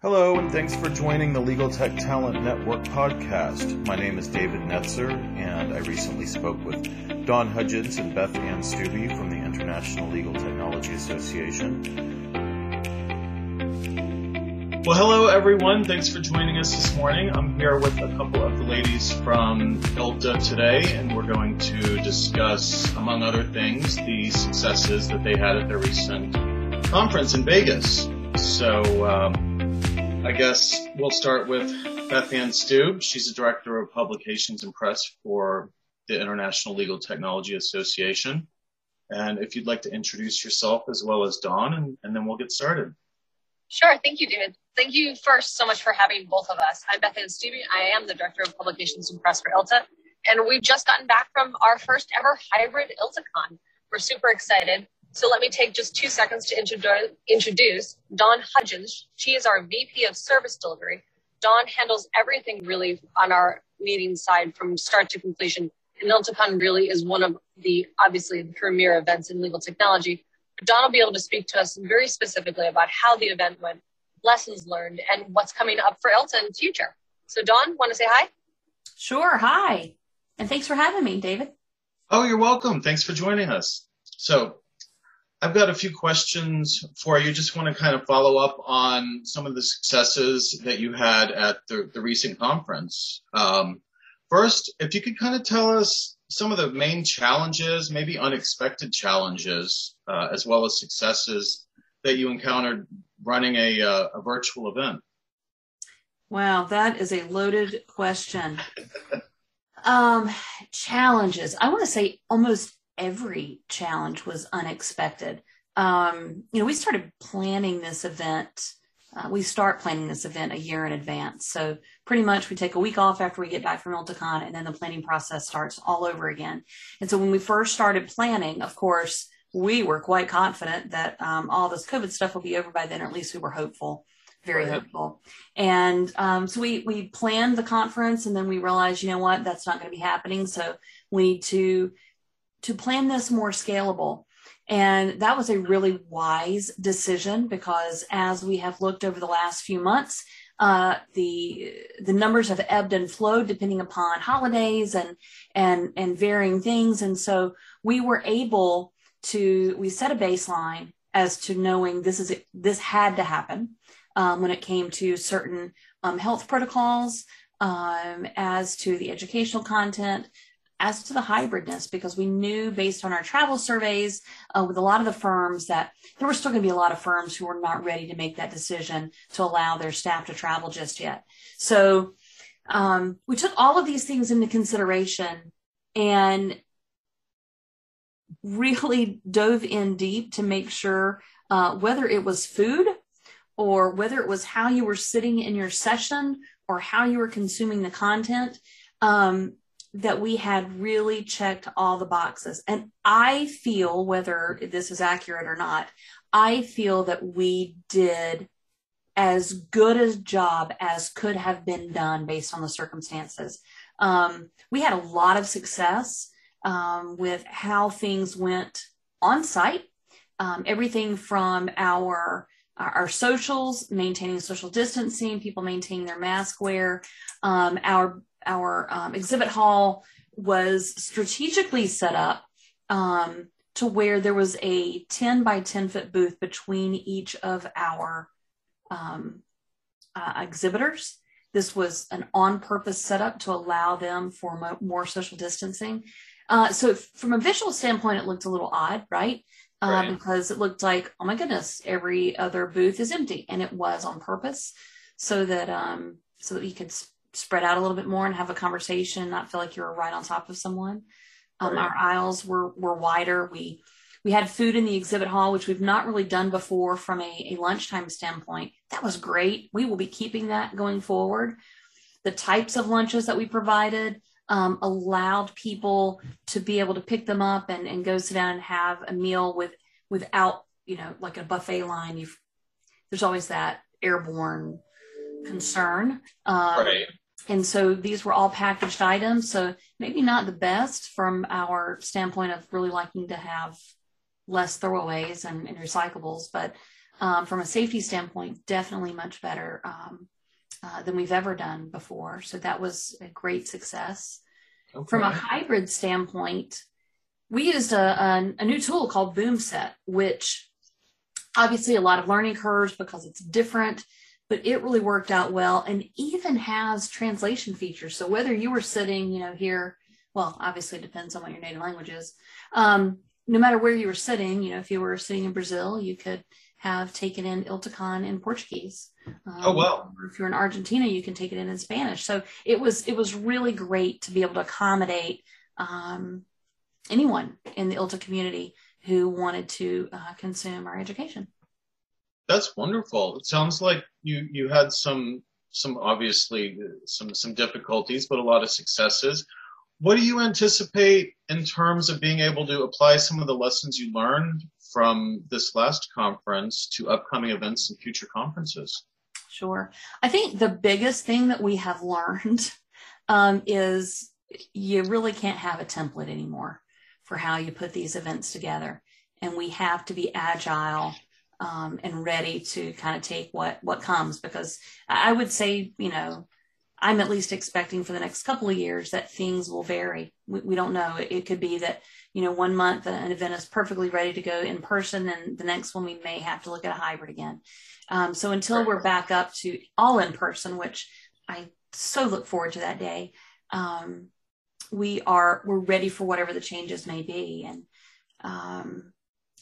Hello, and thanks for joining the Legal Tech Talent Network podcast. My name is David Netzer, and I recently spoke with Dawn Hudgins and Beth Anne Stuebe from the International Legal Technology Association. Well, hello, everyone. Thanks for joining us this morning. I'm here with a couple of the ladies from ILTA today, and we're going to discuss, among other things, the successes that they had at their recent conference in Vegas. So, um, I guess we'll start with Beth Anne Stuebe. She's the Director of Publications and Press for the International Legal Technology Association. And if you'd like to introduce yourself as well as Dawn, and, and then we'll get started. Sure. Thank you, David. Thank you first so much for having both of us. I'm Beth Anne Stuebe. I am the Director of Publications and Press for ILTA. And we've just gotten back from our first ever hybrid ILTACon. We're super excited. So let me take just two seconds to introdu- introduce Dawn Hudgins. She is our VP of Service Delivery. Dawn handles everything really on our meeting side from start to completion. And ILTACon really is one of the, obviously, the premier events in legal technology Dawn will be able to speak to us very specifically about how the event went, lessons learned, and what's coming up for ILTA in the future. So, Dawn, want to say hi? Sure. Hi. And thanks for having me, David. Oh, you're welcome. Thanks for joining us. So, I've got a few questions for you. Just want to kind of follow up on some of the successes that you had at the, the recent conference. Um, first, if you could kind of tell us some of the main challenges, maybe unexpected challenges, uh, as well as successes that you encountered running a, uh, a virtual event? Wow, that is a loaded question. um, challenges. I want to say almost every challenge was unexpected. Um, you know, we started planning this event uh, we start planning this event a year in advance. So pretty much we take a week off after we get back from ILTACon and then the planning process starts all over again. And so when we first started planning, of course, we were quite confident that um, all this COVID stuff will be over by then, or at least we were hopeful, very right. hopeful. And um, so we we planned the conference, and then we realized, you know what, that's not going to be happening. So we need to to plan this more scalable. And that was a really wise decision because as we have looked over the last few months, uh, the the numbers have ebbed and flowed depending upon holidays and and and varying things. And so we were able to we set a baseline as to knowing this is this had to happen um, when it came to certain um, health protocols, um, as to the educational content, as to the hybridness, because we knew based on our travel surveys uh, with a lot of the firms that there were still going to be a lot of firms who were not ready to make that decision to allow their staff to travel just yet. So um, we took all of these things into consideration and really dove in deep to make sure uh, whether it was food or whether it was how you were sitting in your session or how you were consuming the content. Um, that we had really checked all the boxes. And I feel, whether this is accurate or not, I feel that we did as good a job as could have been done based on the circumstances. Um, we had a lot of success um, with how things went on site. Um, everything from our our socials, maintaining social distancing, people maintaining their mask wear, um, our our um, exhibit hall was strategically set up um, to where there was a 10 by 10 foot booth between each of our um, uh, exhibitors. This was an on purpose setup to allow them for mo- more social distancing. Uh, so, from a visual standpoint, it looked a little odd, right? Uh, right? Because it looked like, oh my goodness, every other booth is empty, and it was on purpose so that um, so that you could spread out a little bit more and have a conversation, not feel like you were right on top of someone. Um, right. Our aisles were were wider. We we had food in the exhibit hall, which we've not really done before from a, a lunchtime standpoint. That was great. We will be keeping that going forward. The types of lunches that we provided um, allowed people to be able to pick them up and, and go sit down and have a meal with without you know like a buffet line. You've there's always that airborne concern. Um, right. And so these were all packaged items. So maybe not the best from our standpoint of really liking to have less throwaways and, and recyclables, but um, from a safety standpoint, definitely much better um, uh, than we've ever done before. So that was a great success. Okay. From a hybrid standpoint, we used a, a, a new tool called BoomSet, which obviously a lot of learning curves because it's different, but it really worked out well and even has translation features. So whether you were sitting, you know, here, well, obviously it depends on what your native language is. Um, no matter where you were sitting, you know, if you were sitting in Brazil, you could have taken in ILTACON in Portuguese. Um, oh well. if you're in Argentina, you can take it in in Spanish. So it was it was really great to be able to accommodate um, anyone in the ILTA community who wanted to uh, consume our education. That's wonderful. It sounds like you you had some some obviously some some difficulties, but a lot of successes. What do you anticipate in terms of being able to apply some of the lessons you learned from this last conference to upcoming events and future conferences? Sure. I think the biggest thing that we have learned um, is you really can't have a template anymore for how you put these events together. And we have to be agile um, and ready to kind of take what what comes because I would say, you know, I'm at least expecting for the next couple of years that things will vary. We, we don't know. It, it, could be that, you know, one month an event is perfectly ready to go in person and the next one we may have to look at a hybrid again. Um, so until we're back up to all in person, which I so look forward to that day, um, we are, we're ready for whatever the changes may be. And, um,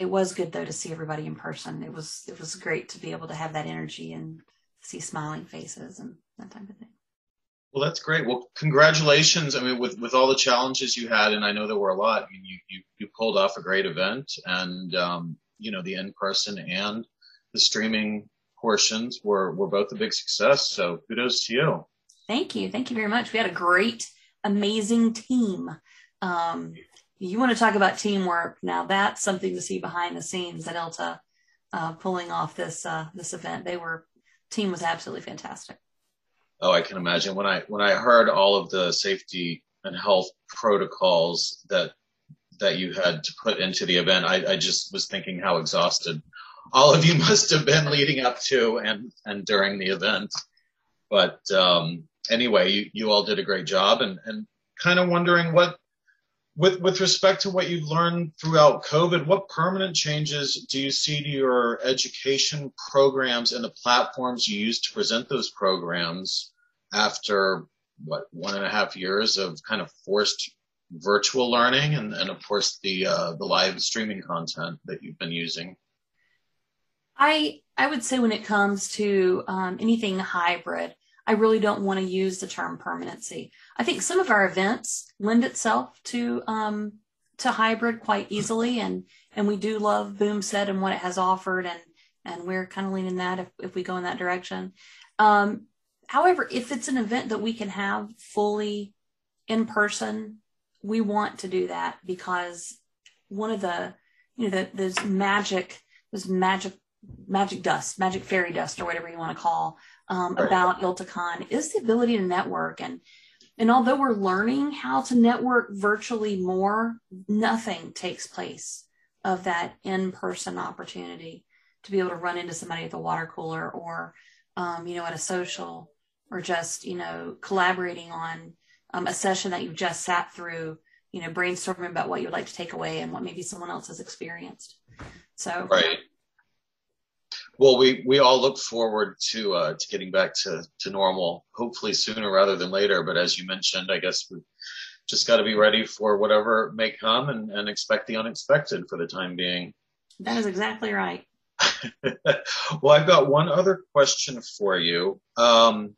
it was good though to see everybody in person. It was, it was great to be able to have that energy and see smiling faces and that type of thing. Well, that's great. Well, congratulations. I mean, with, with all the challenges you had, and I know there were a lot, I mean, you, you, you pulled off a great event and, um, you know, the in-person and the streaming portions were, were both a big success. So kudos to you. Thank you. Thank you very much. We had a great, amazing team. Um, you want to talk about teamwork. Now that's something to see behind the scenes at ILTA uh, pulling off this, uh, this event. They were, team was absolutely fantastic. Oh, I can imagine when I when I heard all of the safety and health protocols that that you had to put into the event, I, I just was thinking how exhausted all of you must have been leading up to and and during the event. But um, anyway, you, you all did a great job, and and kind of wondering what with with respect to what you've learned throughout COVID, what permanent changes do you see to your education programs and the platforms you use to present those programs after what one and a half years of kind of forced virtual learning and, and of course the uh, the live streaming content that you've been using? I I would say when it comes to um, anything hybrid, I really don't want to use the term permanency. I think some of our events lend itself to um, to hybrid quite easily, and and we do love BoomSet and what it has offered, and and we're kind of leaning that if, if we go in that direction. Um, however, if it's an event that we can have fully in person, we want to do that because one of the you know the, those magic those magic magic dust, magic fairy dust, or whatever you want to call um, right. about ILTACON is the ability to network. And, and although we're learning how to network virtually more, nothing takes place of that in-person opportunity to be able to run into somebody at the water cooler or, um, you know, at a social or just, you know, collaborating on um, a session that you've just sat through, you know, brainstorming about what you'd like to take away and what maybe someone else has experienced. So, right well, we, we all look forward to uh, to getting back to, to normal, hopefully sooner rather than later. But as you mentioned, I guess we've just got to be ready for whatever may come and, and expect the unexpected for the time being. That is exactly right. well, I've got one other question for you. Um,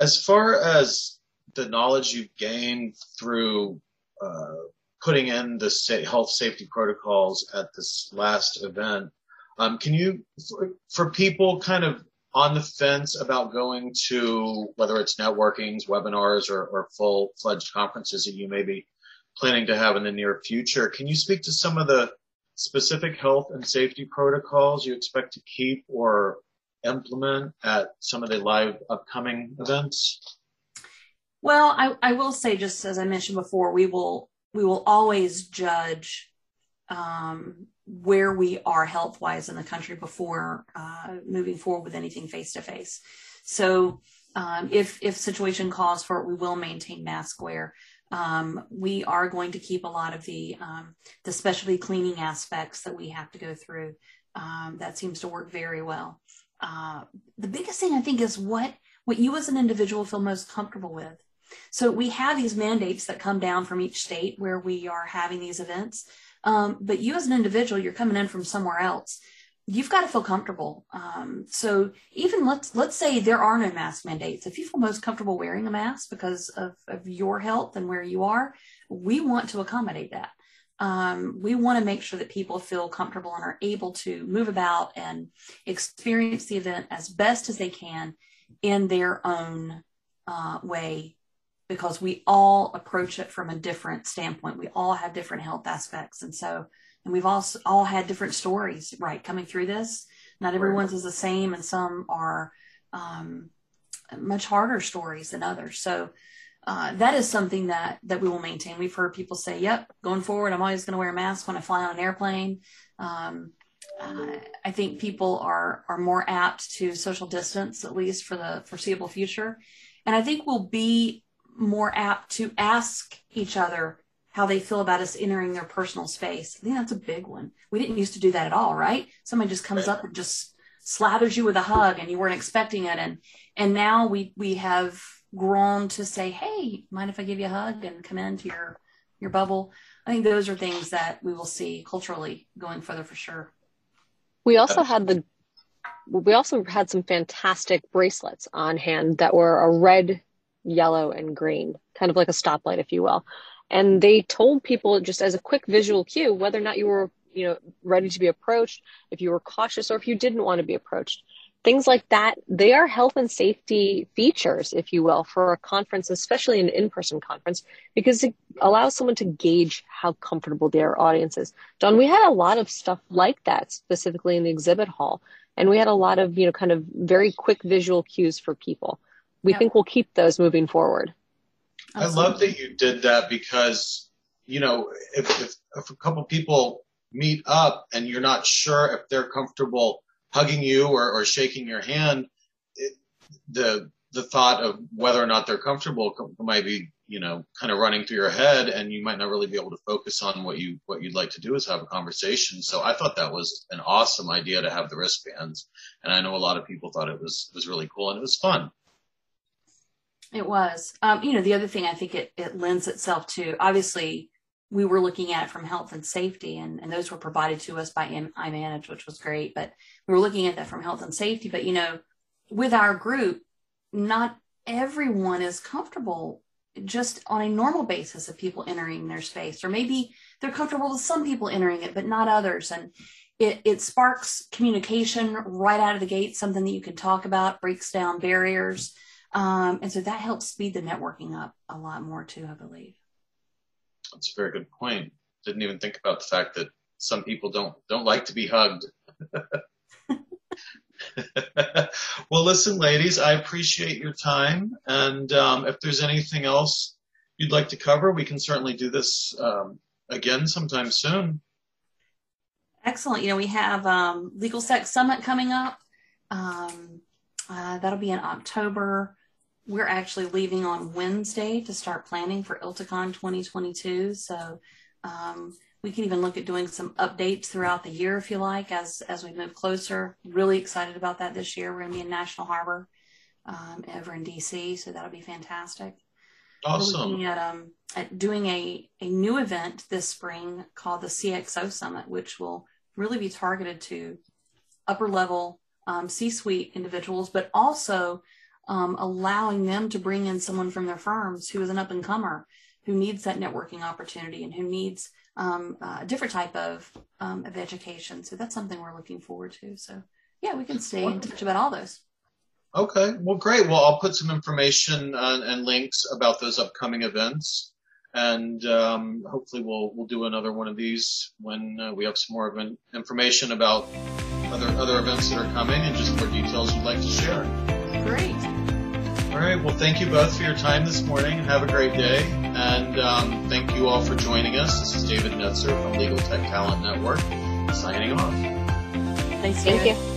as far as the knowledge you've gained through uh, putting in the health safety protocols at this last event, um, can you, for, for people kind of on the fence about going to whether it's networkings, webinars, or, or full fledged conferences that you may be planning to have in the near future, can you speak to some of the specific health and safety protocols you expect to keep or implement at some of the live upcoming events? Well, I, I will say, just as I mentioned before, we will we will always judge um, where we are health wise in the country before uh, moving forward with anything face to face. So um, if if situation calls for it, we will maintain mask wear. Um, we are going to keep a lot of the um, the specialty cleaning aspects that we have to go through. Um, that seems to work very well. Uh, the biggest thing I think is what what you as an individual feel most comfortable with. So we have these mandates that come down from each state where we are having these events. Um, but you as an individual, you're coming in from somewhere else. You've got to feel comfortable. Um, so even let's let's say there are no mask mandates. If you feel most comfortable wearing a mask because of, of your health and where you are, we want to accommodate that. Um, we want to make sure that people feel comfortable and are able to move about and experience the event as best as they can in their own uh, way because we all approach it from a different standpoint. We all have different health aspects. And so, and we've also all had different stories, right, coming through this. Not everyone's is the same, and some are um, much harder stories than others. So, uh, that is something that that we will maintain. We've heard people say, "Yep, going forward, I'm always going to wear a mask when I fly on an airplane." Um, uh, I think people are are more apt to social distance, at least for the foreseeable future, and I think we'll be more apt to ask each other how they feel about us entering their personal space. I think that's a big one. We didn't used to do that at all, right? Somebody just comes up and just slathers you with a hug and you weren't expecting it. And, and now we, we have grown to say, Hey, mind if I give you a hug and come into your, your bubble? I think those are things that we will see culturally going further for sure. We also had the, we also had some fantastic bracelets on hand that were a red yellow and green, kind of like a stoplight, if you will. And they told people just as a quick visual cue whether or not you were, you know, ready to be approached, if you were cautious, or if you didn't want to be approached. Things like that, they are health and safety features, if you will, for a conference, especially an in person conference, because it allows someone to gauge how comfortable their audience is. Dawn, we had a lot of stuff like that, specifically in the exhibit hall. And we had a lot of, you know, kind of very quick visual cues for people we yeah. think we'll keep those moving forward. Absolutely. I love that you did that because, you know, if, if, if a couple people meet up and you're not sure if they're comfortable hugging you or, or shaking your hand, it, the the thought of whether or not they're comfortable might be, you know, kind of running through your head, and you might not really be able to focus on what you what you'd like to do is have a conversation. So I thought that was an awesome idea to have the wristbands, and I know a lot of people thought it was was really cool and it was fun. It was. Um, you know, the other thing I think it, it lends itself to, obviously, we were looking at it from health and safety, and, and those were provided to us by iManage, which was great. But we were looking at that from health and safety. But, you know, with our group, not everyone is comfortable just on a normal basis of people entering their space, or maybe they're comfortable with some people entering it, but not others. And it, it sparks communication right out of the gate, something that you can talk about, breaks down barriers. Um, and so that helps speed the networking up a lot more too, I believe. That's a very good point. Didn't even think about the fact that some people don't don't like to be hugged. well, listen, ladies, I appreciate your time, and um, if there's anything else you'd like to cover, we can certainly do this um, again sometime soon. Excellent. You know, we have um, LegalSEC Summit coming up. Um, uh, that'll be in October we're actually leaving on Wednesday to start planning for ILTACON 2022. So um, we can even look at doing some updates throughout the year if you like as as we move closer. Really excited about that this year. We're going to be in National Harbor um, over in DC, so that'll be fantastic. Awesome. We're looking at um at doing a a new event this spring called the CXO Summit, which will really be targeted to upper level um, C-suite individuals, but also um, allowing them to bring in someone from their firms who is an up and comer who needs that networking opportunity and who needs um, a different type of um, of education. So that's something we're looking forward to. So yeah, we can stay in touch about all those. Okay, well, great. Well, I'll put some information uh, and links about those upcoming events, and um, hopefully we'll we'll do another one of these when uh, we have some more information about other other events that are coming and just more details you'd like to share. Great. All right. Well, thank you both for your time this morning. And have a great day. And um, thank you all for joining us. This is David Netzer from Legal Tech Talent Network. signing off. Thanks, David. Thank you.